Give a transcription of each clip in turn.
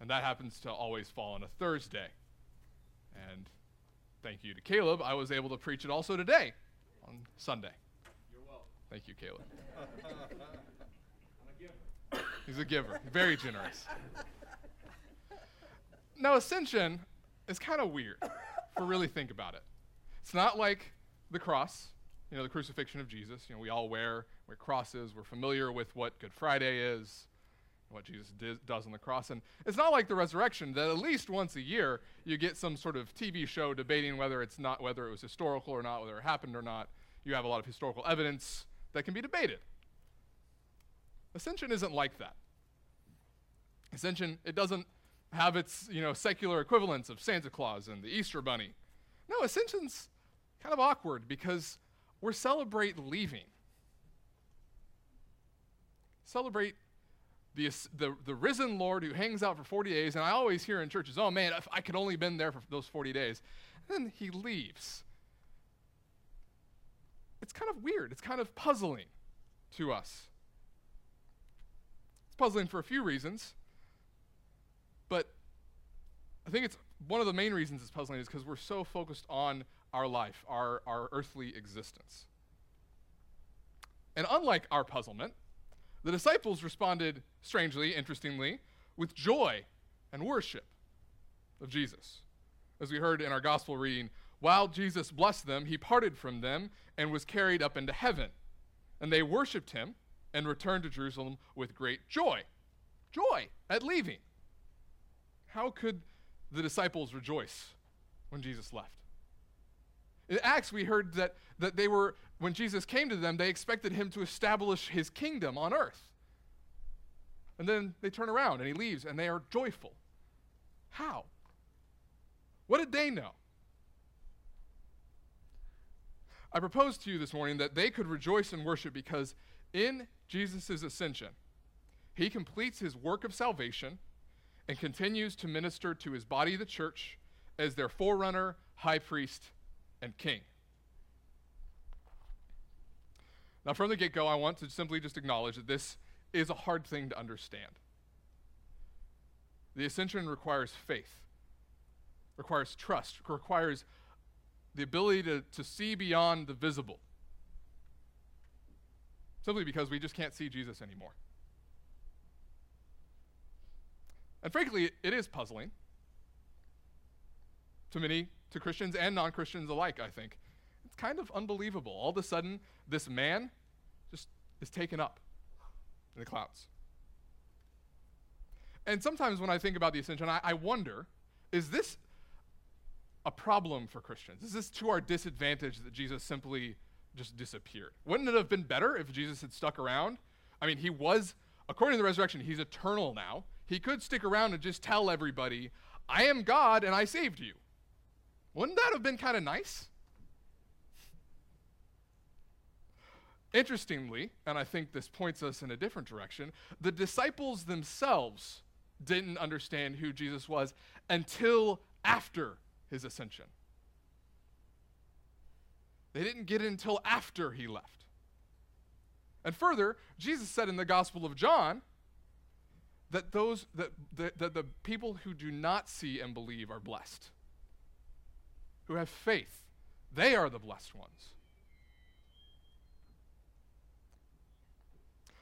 And that happens to always fall on a Thursday. And thank you to Caleb, I was able to preach it also today on Sunday. You're welcome. Thank you, Caleb. I'm a giver. He's a giver, very generous. Now, ascension is kind of weird if we really think about it. It's not like the cross, you know, the crucifixion of Jesus. You know, we all wear, wear crosses. We're familiar with what Good Friday is, what Jesus does on the cross. And it's not like the resurrection that at least once a year you get some sort of TV show debating whether it's not whether it was historical or not, whether it happened or not. You have a lot of historical evidence that can be debated. Ascension isn't like that. Ascension, it doesn't have its, you know, secular equivalents of Santa Claus and the Easter Bunny. No, Ascension's kind of awkward because we're celebrate leaving. Celebrate the, the, the risen Lord who hangs out for 40 days, and I always hear in churches, oh man, if I could only been there for those 40 days. And then he leaves. It's kind of weird. It's kind of puzzling to us. It's puzzling for a few reasons. But I think it's one of the main reasons it's puzzling is because we're so focused on our life, our, our earthly existence. And unlike our puzzlement, the disciples responded strangely, interestingly, with joy and worship of Jesus. As we heard in our gospel reading, while Jesus blessed them, he parted from them and was carried up into heaven. And they worshiped him and returned to Jerusalem with great joy. Joy at leaving. How could the disciples rejoice when Jesus left? In Acts, we heard that, that they were, when Jesus came to them, they expected him to establish his kingdom on earth. And then they turn around and he leaves and they are joyful. How? What did they know? I propose to you this morning that they could rejoice and worship because in Jesus' ascension, he completes his work of salvation and continues to minister to his body, the church, as their forerunner, high priest, and king. Now, from the get go, I want to simply just acknowledge that this is a hard thing to understand. The ascension requires faith, requires trust, requires the ability to, to see beyond the visible. Simply because we just can't see Jesus anymore. And frankly, it is puzzling to many, to Christians and non Christians alike, I think. It's kind of unbelievable. All of a sudden, this man just is taken up in the clouds. And sometimes when I think about the ascension, I, I wonder is this a problem for Christians? Is this to our disadvantage that Jesus simply just disappeared? Wouldn't it have been better if Jesus had stuck around? I mean, he was, according to the resurrection, he's eternal now. He could stick around and just tell everybody, I am God and I saved you. Wouldn't that have been kind of nice? Interestingly, and I think this points us in a different direction, the disciples themselves didn't understand who Jesus was until after his ascension. They didn't get it until after he left. And further, Jesus said in the Gospel of John that those that, that, that the people who do not see and believe are blessed. Who have faith, they are the blessed ones.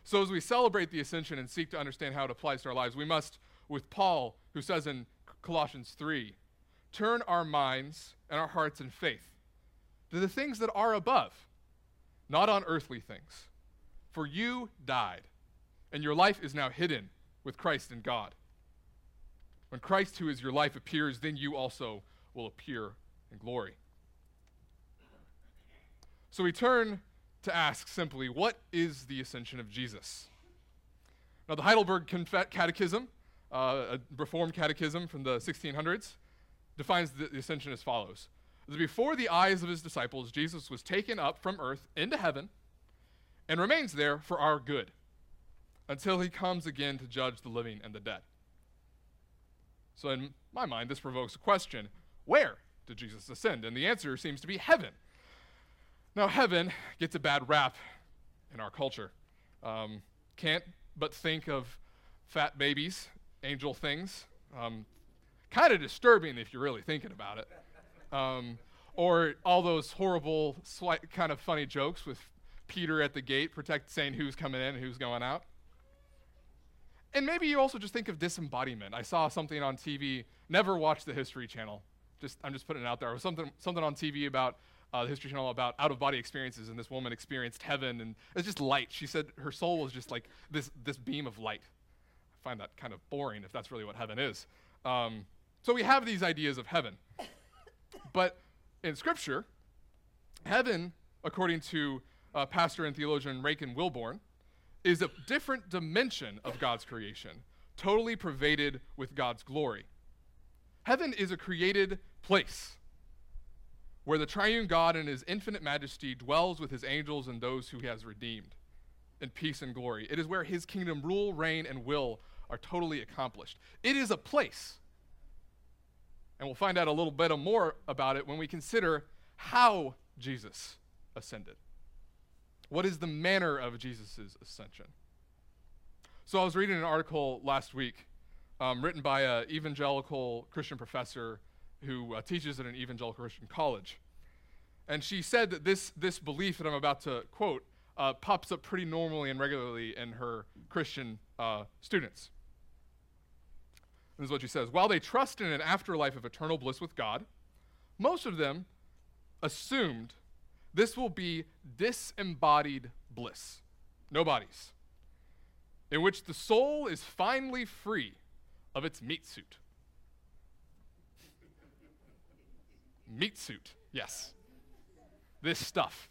So, as we celebrate the ascension and seek to understand how it applies to our lives, we must, with Paul, who says in Colossians 3, turn our minds and our hearts in faith to the things that are above, not on earthly things. For you died, and your life is now hidden with Christ in God. When Christ, who is your life, appears, then you also will appear in glory. So we turn to ask simply, what is the ascension of Jesus? Now, the Heidelberg Catechism, uh, a Reformed catechism from the 1600s, defines the, the ascension as follows before the eyes of his disciples, Jesus was taken up from earth into heaven and remains there for our good until he comes again to judge the living and the dead. So, in my mind, this provokes a question where did Jesus ascend? And the answer seems to be heaven. Now, heaven gets a bad rap in our culture. Um, can't but think of fat babies, angel things. Um, kind of disturbing if you're really thinking about it. Um, or all those horrible, kind of funny jokes with Peter at the gate, protect saying who's coming in and who's going out. And maybe you also just think of disembodiment. I saw something on TV. Never watched the History Channel. Just I'm just putting it out there. It was something something on TV about uh, the History Channel about out of body experiences, and this woman experienced heaven, and it's just light. She said her soul was just like this this beam of light. I find that kind of boring if that's really what heaven is. Um, so we have these ideas of heaven, but in Scripture, heaven, according to uh, pastor and theologian Rankin Wilbourne, is a different dimension of God's creation, totally pervaded with God's glory. Heaven is a created place where the triune God in his infinite majesty dwells with his angels and those who he has redeemed in peace and glory. It is where his kingdom rule, reign, and will are totally accomplished. It is a place. And we'll find out a little bit more about it when we consider how Jesus ascended. What is the manner of Jesus' ascension? So I was reading an article last week um, written by an evangelical Christian professor who uh, teaches at an evangelical Christian college. And she said that this, this belief that I'm about to quote uh, pops up pretty normally and regularly in her Christian uh, students. This is what she says While they trust in an afterlife of eternal bliss with God, most of them assumed this will be disembodied bliss, no bodies, in which the soul is finally free of its meat suit. Meat suit, yes. This stuff,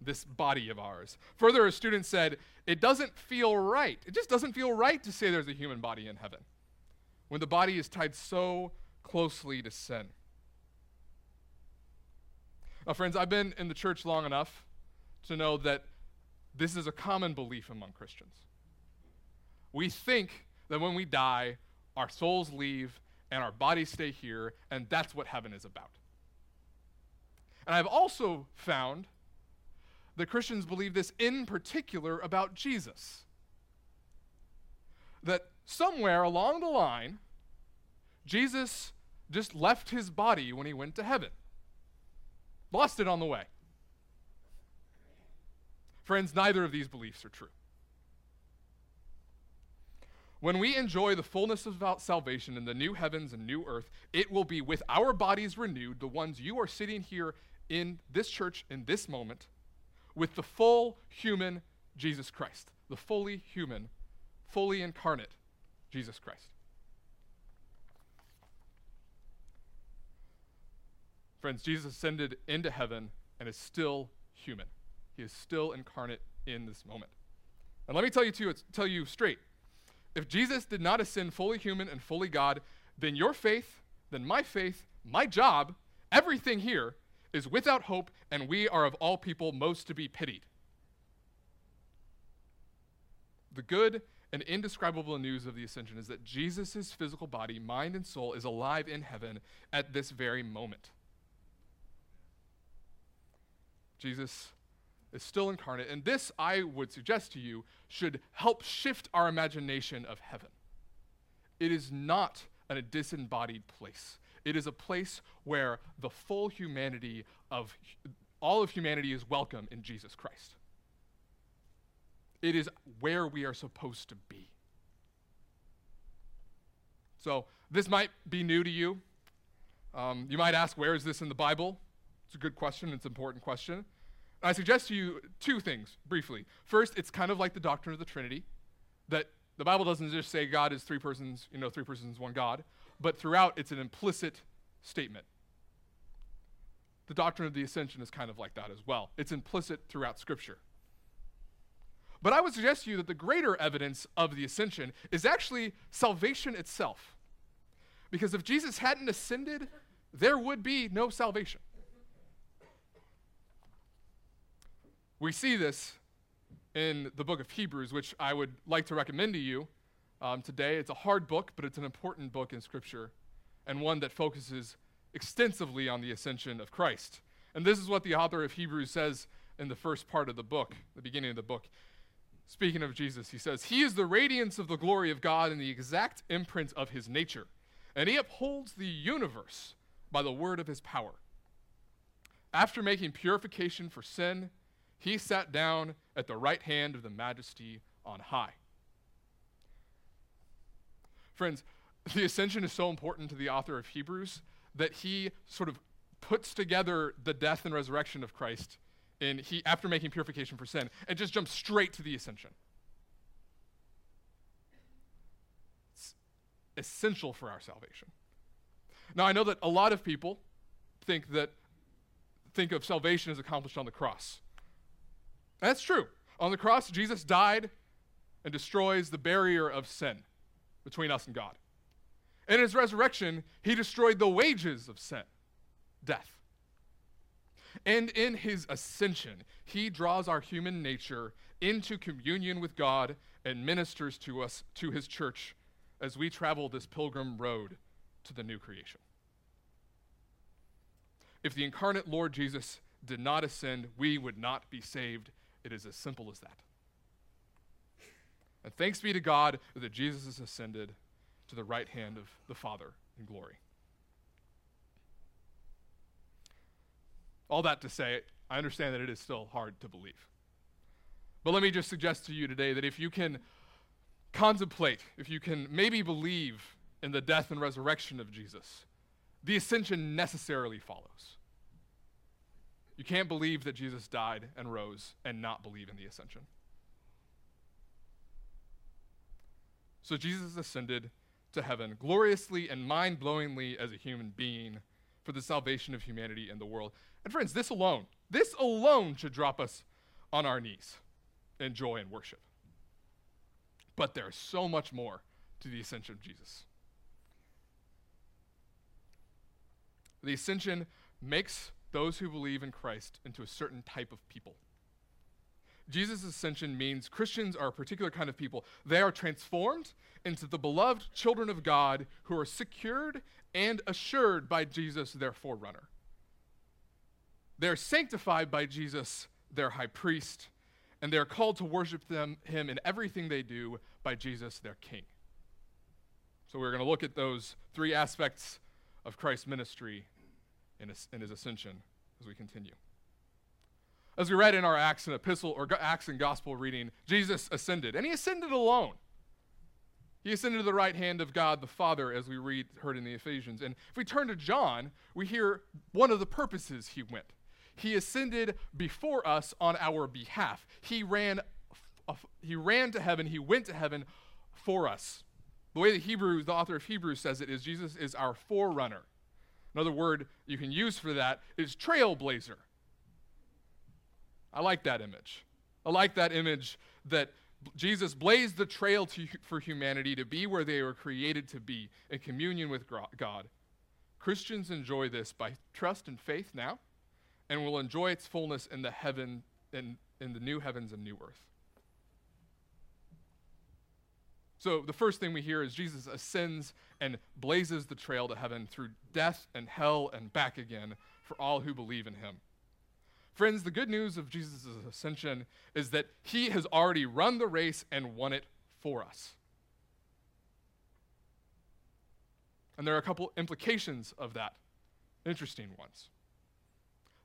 this body of ours. Further, a student said, It doesn't feel right. It just doesn't feel right to say there's a human body in heaven when the body is tied so closely to sin. Now, friends, I've been in the church long enough to know that this is a common belief among Christians. We think that when we die, our souls leave and our bodies stay here, and that's what heaven is about. And I've also found that Christians believe this in particular about Jesus. That somewhere along the line, Jesus just left his body when he went to heaven. Lost it on the way. Friends, neither of these beliefs are true. When we enjoy the fullness of salvation in the new heavens and new earth, it will be with our bodies renewed, the ones you are sitting here in this church in this moment, with the full human Jesus Christ, the fully human, fully incarnate Jesus Christ. Friends, Jesus ascended into heaven and is still human. He is still incarnate in this moment. And let me tell you, too, tell you straight if Jesus did not ascend fully human and fully God, then your faith, then my faith, my job, everything here is without hope, and we are of all people most to be pitied. The good and indescribable news of the ascension is that Jesus' physical body, mind, and soul is alive in heaven at this very moment. Jesus is still incarnate. And this, I would suggest to you, should help shift our imagination of heaven. It is not a disembodied place, it is a place where the full humanity of all of humanity is welcome in Jesus Christ. It is where we are supposed to be. So, this might be new to you. Um, you might ask, where is this in the Bible? It's a good question, it's an important question. I suggest to you two things briefly. First, it's kind of like the doctrine of the Trinity, that the Bible doesn't just say God is three persons, you know, three persons, one God, but throughout it's an implicit statement. The doctrine of the ascension is kind of like that as well. It's implicit throughout Scripture. But I would suggest to you that the greater evidence of the ascension is actually salvation itself. Because if Jesus hadn't ascended, there would be no salvation. We see this in the book of Hebrews, which I would like to recommend to you um, today. It's a hard book, but it's an important book in Scripture and one that focuses extensively on the ascension of Christ. And this is what the author of Hebrews says in the first part of the book, the beginning of the book. Speaking of Jesus, he says, He is the radiance of the glory of God and the exact imprint of his nature, and he upholds the universe by the word of his power. After making purification for sin, he sat down at the right hand of the majesty on high. Friends, the ascension is so important to the author of Hebrews that he sort of puts together the death and resurrection of Christ in he after making purification for sin and just jumps straight to the ascension. It's essential for our salvation. Now I know that a lot of people think that think of salvation as accomplished on the cross. That's true. On the cross, Jesus died and destroys the barrier of sin between us and God. In his resurrection, he destroyed the wages of sin, death. And in his ascension, he draws our human nature into communion with God and ministers to us, to his church, as we travel this pilgrim road to the new creation. If the incarnate Lord Jesus did not ascend, we would not be saved. It is as simple as that. And thanks be to God that Jesus has ascended to the right hand of the Father in glory. All that to say, I understand that it is still hard to believe. But let me just suggest to you today that if you can contemplate, if you can maybe believe in the death and resurrection of Jesus, the ascension necessarily follows. You can't believe that Jesus died and rose and not believe in the ascension. So Jesus ascended to heaven gloriously and mind blowingly as a human being for the salvation of humanity and the world. And friends, this alone, this alone should drop us on our knees in joy and worship. But there's so much more to the ascension of Jesus. The ascension makes those who believe in Christ into a certain type of people. Jesus' ascension means Christians are a particular kind of people. They are transformed into the beloved children of God who are secured and assured by Jesus, their forerunner. They're sanctified by Jesus, their high priest, and they're called to worship them, him in everything they do by Jesus, their king. So we're going to look at those three aspects of Christ's ministry in his, his ascension as we continue. As we read in our Acts and Epistle or Acts and Gospel reading, Jesus ascended, and he ascended alone. He ascended to the right hand of God the Father, as we read, heard in the Ephesians. And if we turn to John, we hear one of the purposes he went. He ascended before us on our behalf. He ran, uh, he ran to heaven, he went to heaven for us. The way the Hebrew, the author of Hebrews says it is Jesus is our forerunner. Another word you can use for that is trailblazer. I like that image. I like that image that Jesus blazed the trail to, for humanity to be where they were created to be in communion with God. Christians enjoy this by trust and faith now, and will enjoy its fullness in the heaven in, in the new heavens and new earth. So the first thing we hear is Jesus ascends and blazes the trail to heaven through death and hell and back again for all who believe in him. Friends, the good news of Jesus' ascension is that he has already run the race and won it for us. And there are a couple implications of that, interesting ones.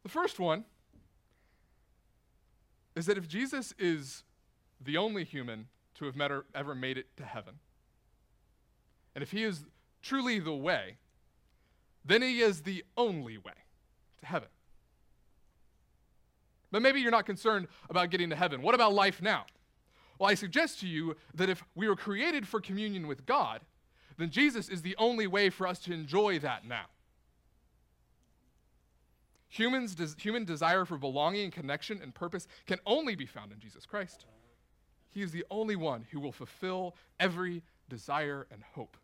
The first one is that if Jesus is the only human to have met ever made it to heaven, and if he is truly the way, then he is the only way to heaven. But maybe you're not concerned about getting to heaven. What about life now? Well, I suggest to you that if we were created for communion with God, then Jesus is the only way for us to enjoy that now. Humans des- human desire for belonging, connection, and purpose can only be found in Jesus Christ. He is the only one who will fulfill every desire and hope.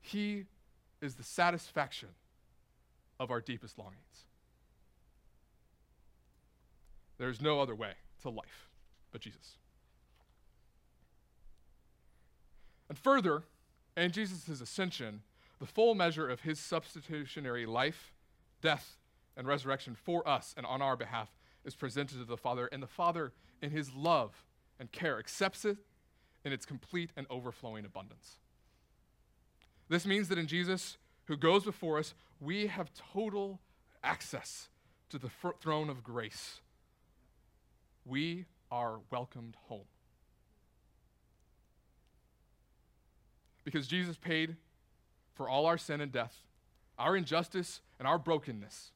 He is the satisfaction of our deepest longings. There's no other way to life but Jesus. And further, in Jesus' ascension, the full measure of his substitutionary life, death, and resurrection for us and on our behalf is presented to the Father, and the Father, in his love and care, accepts it in its complete and overflowing abundance. This means that in Jesus, who goes before us, we have total access to the fr- throne of grace. We are welcomed home. Because Jesus paid for all our sin and death, our injustice, and our brokenness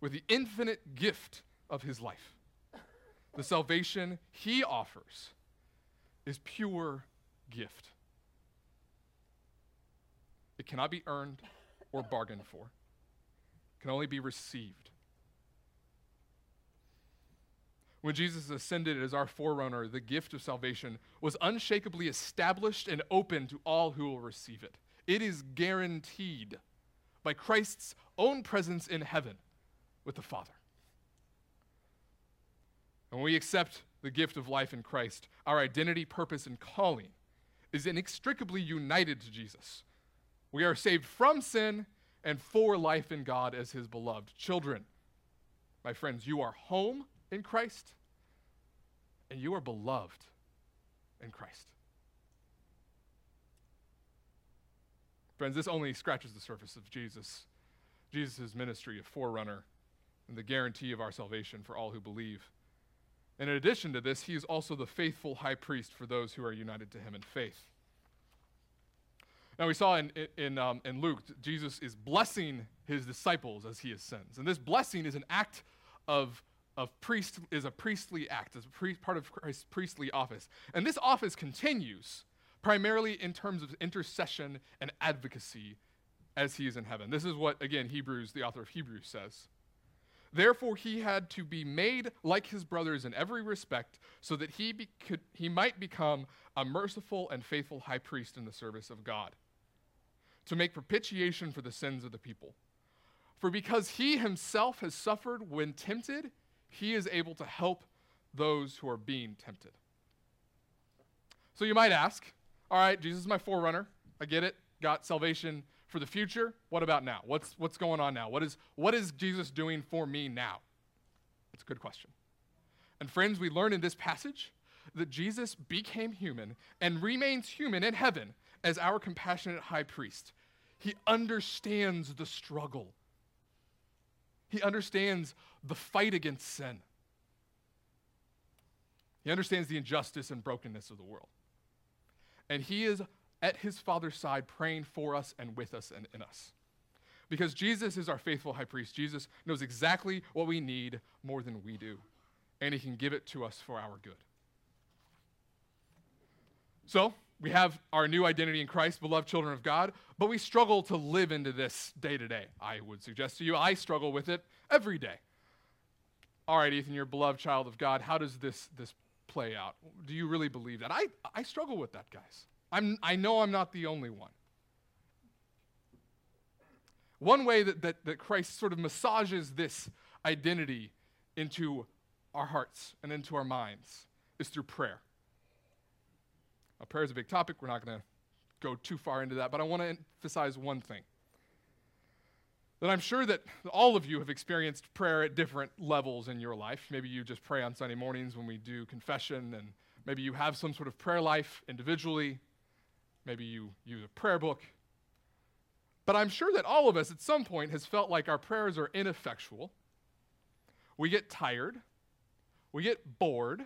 with the infinite gift of his life. The salvation he offers is pure gift. It cannot be earned or bargained for. It can only be received. When Jesus ascended as our forerunner, the gift of salvation was unshakably established and open to all who will receive it. It is guaranteed by Christ's own presence in heaven with the Father. And when we accept the gift of life in Christ, our identity, purpose, and calling is inextricably united to Jesus. We are saved from sin and for life in God as his beloved children. My friends, you are home in Christ and you are beloved in Christ. Friends, this only scratches the surface of Jesus, Jesus' ministry of forerunner and the guarantee of our salvation for all who believe. In addition to this, he is also the faithful high priest for those who are united to him in faith. Now, we saw in, in, um, in Luke, Jesus is blessing his disciples as he ascends. And this blessing is an act of, of priest, is a priestly act, is a pre- part of Christ's priestly office. And this office continues primarily in terms of intercession and advocacy as he is in heaven. This is what, again, Hebrews, the author of Hebrews says. Therefore, he had to be made like his brothers in every respect, so that he, be, could, he might become a merciful and faithful high priest in the service of God, to make propitiation for the sins of the people. For because he himself has suffered when tempted, he is able to help those who are being tempted. So you might ask, all right, Jesus is my forerunner. I get it. Got salvation for the future. What about now? What's, what's going on now? What is, what is Jesus doing for me now? It's a good question. And friends, we learn in this passage that Jesus became human and remains human in heaven as our compassionate high priest. He understands the struggle, he understands the fight against sin, he understands the injustice and brokenness of the world. And he is at his Father's side praying for us and with us and in us. Because Jesus is our faithful high priest. Jesus knows exactly what we need more than we do, and he can give it to us for our good. So, we have our new identity in Christ, beloved children of God, but we struggle to live into this day to day. I would suggest to you, I struggle with it every day. All right, Ethan, you're a beloved child of God. How does this, this play out? Do you really believe that? I, I struggle with that, guys. I'm, I know I'm not the only one. One way that, that, that Christ sort of massages this identity into our hearts and into our minds is through prayer. Now, prayer is a big topic. We're not going to go too far into that, but I want to emphasize one thing. That I'm sure that all of you have experienced prayer at different levels in your life. Maybe you just pray on Sunday mornings when we do confession, and maybe you have some sort of prayer life individually. Maybe you use a prayer book. But I'm sure that all of us at some point has felt like our prayers are ineffectual. We get tired. We get bored.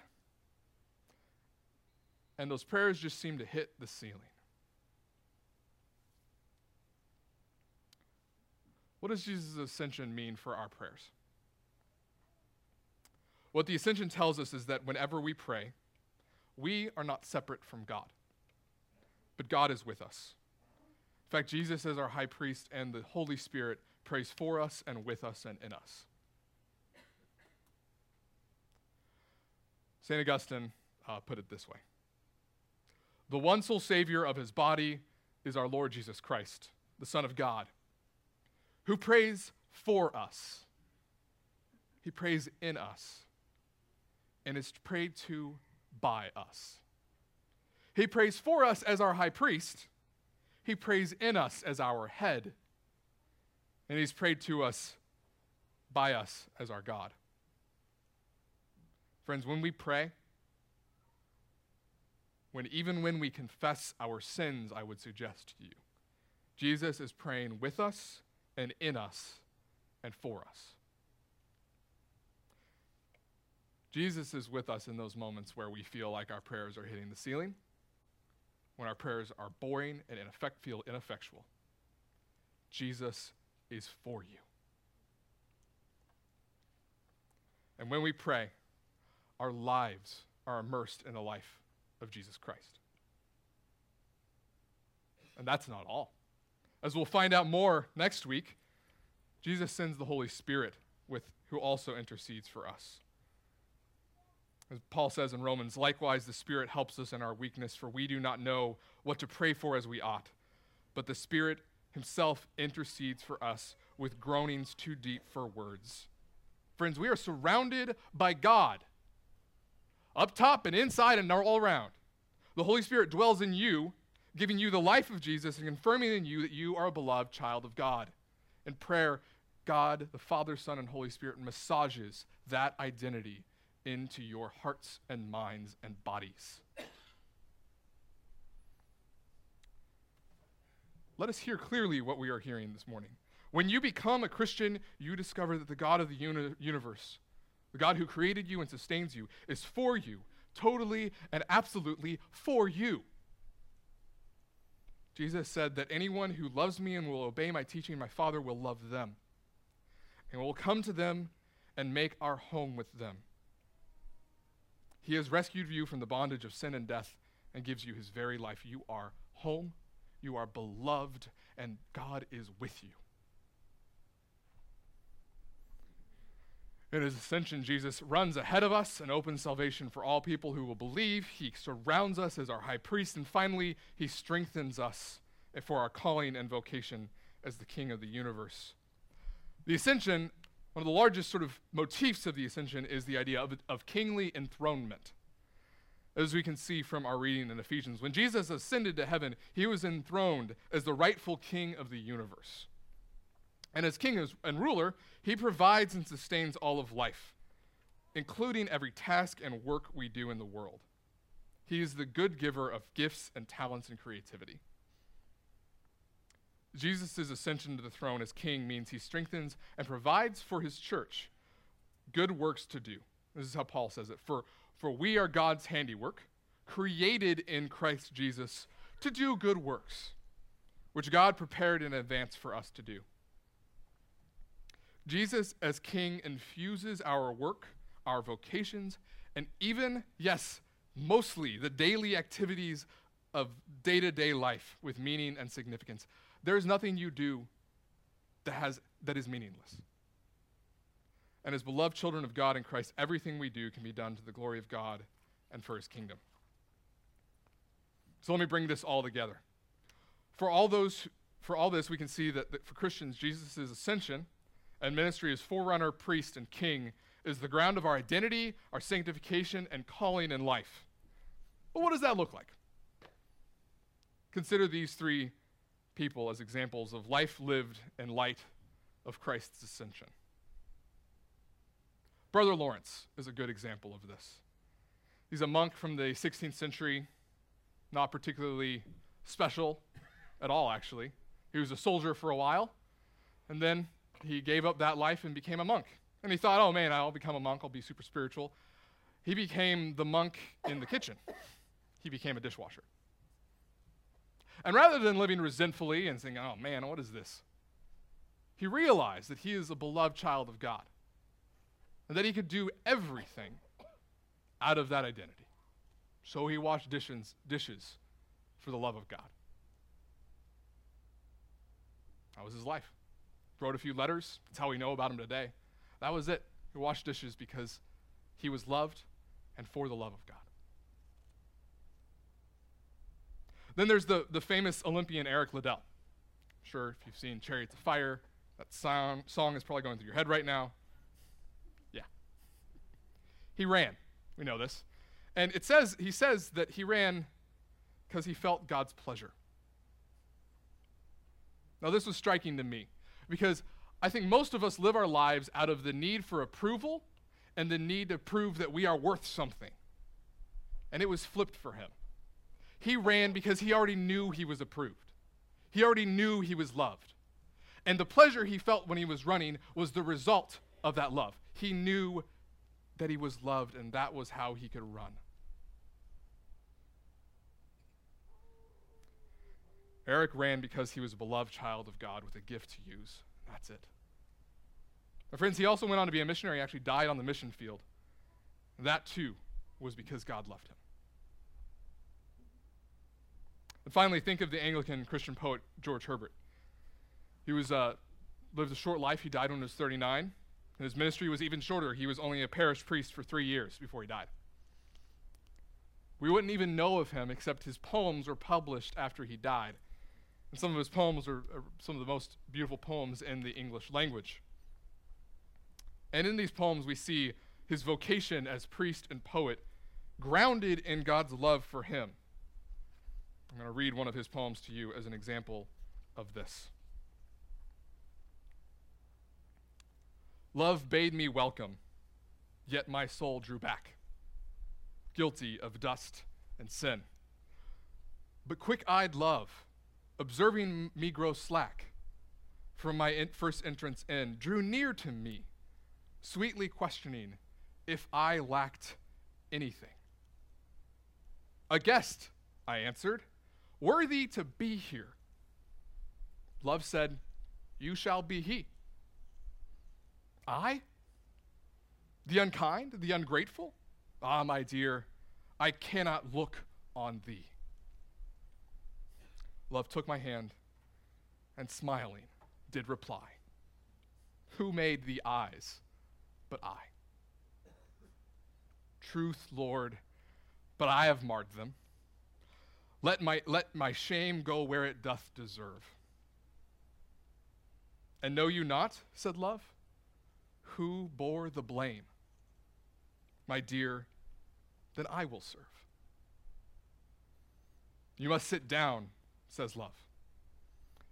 And those prayers just seem to hit the ceiling. What does Jesus' ascension mean for our prayers? What the ascension tells us is that whenever we pray, we are not separate from God, but God is with us. In fact, Jesus, is our high priest, and the Holy Spirit prays for us and with us and in us. St. Augustine uh, put it this way The one sole Savior of his body is our Lord Jesus Christ, the Son of God, who prays for us. He prays in us and is prayed to by us. He prays for us as our high priest. He prays in us as our head. And he's prayed to us by us as our God. Friends, when we pray, when even when we confess our sins, I would suggest to you, Jesus is praying with us and in us and for us. Jesus is with us in those moments where we feel like our prayers are hitting the ceiling, when our prayers are boring and in effect feel ineffectual. Jesus is for you. And when we pray, our lives are immersed in the life of Jesus Christ. And that's not all. As we'll find out more next week, Jesus sends the Holy Spirit with who also intercedes for us. As Paul says in Romans, likewise the Spirit helps us in our weakness, for we do not know what to pray for as we ought. But the Spirit himself intercedes for us with groanings too deep for words. Friends, we are surrounded by God, up top and inside and all around. The Holy Spirit dwells in you, giving you the life of Jesus and confirming in you that you are a beloved child of God. In prayer, God, the Father, Son, and Holy Spirit massages that identity into your hearts and minds and bodies. Let us hear clearly what we are hearing this morning. When you become a Christian, you discover that the God of the uni- universe, the God who created you and sustains you, is for you, totally and absolutely for you. Jesus said that anyone who loves me and will obey my teaching, my Father will love them. And will come to them and make our home with them. He has rescued you from the bondage of sin and death and gives you his very life. You are home, you are beloved, and God is with you. In his ascension, Jesus runs ahead of us and opens salvation for all people who will believe. He surrounds us as our high priest, and finally, he strengthens us for our calling and vocation as the king of the universe. The ascension one of the largest sort of motifs of the ascension is the idea of, of kingly enthronement. As we can see from our reading in Ephesians, when Jesus ascended to heaven, he was enthroned as the rightful king of the universe. And as king and ruler, he provides and sustains all of life, including every task and work we do in the world. He is the good giver of gifts and talents and creativity. Jesus' ascension to the throne as king means he strengthens and provides for his church good works to do. This is how Paul says it. For, for we are God's handiwork, created in Christ Jesus to do good works, which God prepared in advance for us to do. Jesus, as king, infuses our work, our vocations, and even, yes, mostly the daily activities of day to day life with meaning and significance. There is nothing you do that, has, that is meaningless. And as beloved children of God in Christ, everything we do can be done to the glory of God and for his kingdom. So let me bring this all together. For all those for all this we can see that, that for Christians Jesus' ascension and ministry as forerunner, priest and king is the ground of our identity, our sanctification and calling in life. But what does that look like? Consider these three people as examples of life lived in light of Christ's ascension. Brother Lawrence is a good example of this. He's a monk from the 16th century, not particularly special at all, actually. He was a soldier for a while, and then he gave up that life and became a monk. And he thought, oh man, I'll become a monk, I'll be super spiritual. He became the monk in the kitchen, he became a dishwasher. And rather than living resentfully and saying, oh man, what is this? He realized that he is a beloved child of God and that he could do everything out of that identity. So he washed dishes, dishes for the love of God. That was his life. Wrote a few letters. That's how we know about him today. That was it. He washed dishes because he was loved and for the love of God. Then there's the, the famous Olympian Eric Liddell. Sure if you've seen Chariots of Fire, that song, song is probably going through your head right now. Yeah. He ran. We know this. And it says, he says that he ran because he felt God's pleasure. Now, this was striking to me because I think most of us live our lives out of the need for approval and the need to prove that we are worth something. And it was flipped for him. He ran because he already knew he was approved. He already knew he was loved. And the pleasure he felt when he was running was the result of that love. He knew that he was loved, and that was how he could run. Eric ran because he was a beloved child of God with a gift to use. That's it. My friends, he also went on to be a missionary. He actually died on the mission field. That too was because God loved him. And finally, think of the Anglican Christian poet George Herbert. He was uh, lived a short life. He died when he was 39. And his ministry was even shorter. He was only a parish priest for three years before he died. We wouldn't even know of him except his poems were published after he died. And some of his poems are, are some of the most beautiful poems in the English language. And in these poems, we see his vocation as priest and poet grounded in God's love for him. I'm going to read one of his poems to you as an example of this. Love bade me welcome, yet my soul drew back, guilty of dust and sin. But quick eyed love, observing me grow slack from my in- first entrance in, drew near to me, sweetly questioning if I lacked anything. A guest, I answered, worthy to be here. Love said, You shall be he. I? The unkind, the ungrateful? Ah, my dear, I cannot look on thee. Love took my hand and smiling did reply, Who made the eyes but I? Truth, Lord, but I have marred them. Let my, let my shame go where it doth deserve. And know you not, said love, who bore the blame? My dear, then I will serve. You must sit down, says love,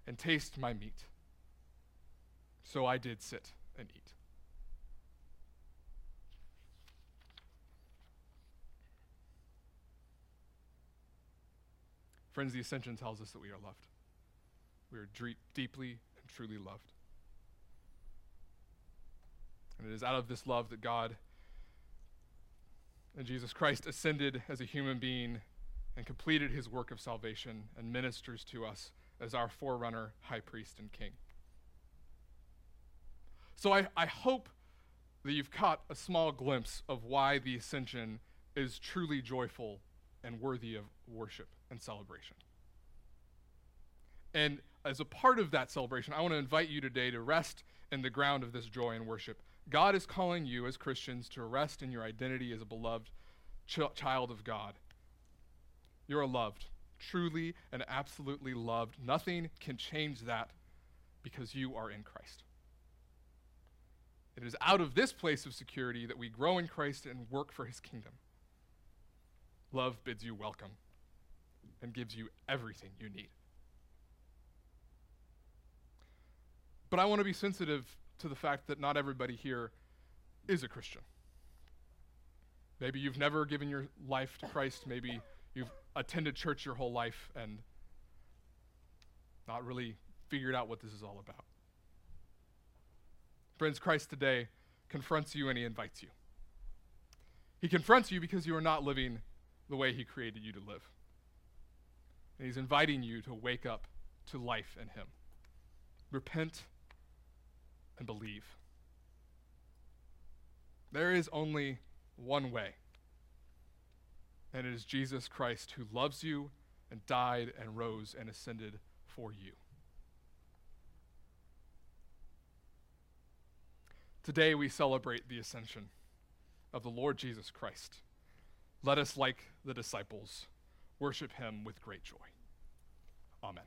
and taste my meat. So I did sit and eat. Friends, the ascension tells us that we are loved. We are deeply and truly loved. And it is out of this love that God and Jesus Christ ascended as a human being and completed his work of salvation and ministers to us as our forerunner, high priest, and king. So I, I hope that you've caught a small glimpse of why the ascension is truly joyful and worthy of worship and celebration. And as a part of that celebration, I want to invite you today to rest in the ground of this joy and worship. God is calling you as Christians to rest in your identity as a beloved ch- child of God. You are loved, truly and absolutely loved. Nothing can change that because you are in Christ. It is out of this place of security that we grow in Christ and work for his kingdom. Love bids you welcome and gives you everything you need. But I want to be sensitive to the fact that not everybody here is a Christian. Maybe you've never given your life to Christ. Maybe you've attended church your whole life and not really figured out what this is all about. Friends, Christ today confronts you and he invites you. He confronts you because you are not living the way he created you to live. And he's inviting you to wake up to life in him. Repent and believe. There is only one way, and it is Jesus Christ who loves you and died and rose and ascended for you. Today we celebrate the ascension of the Lord Jesus Christ. Let us, like the disciples, worship him with great joy. Amen.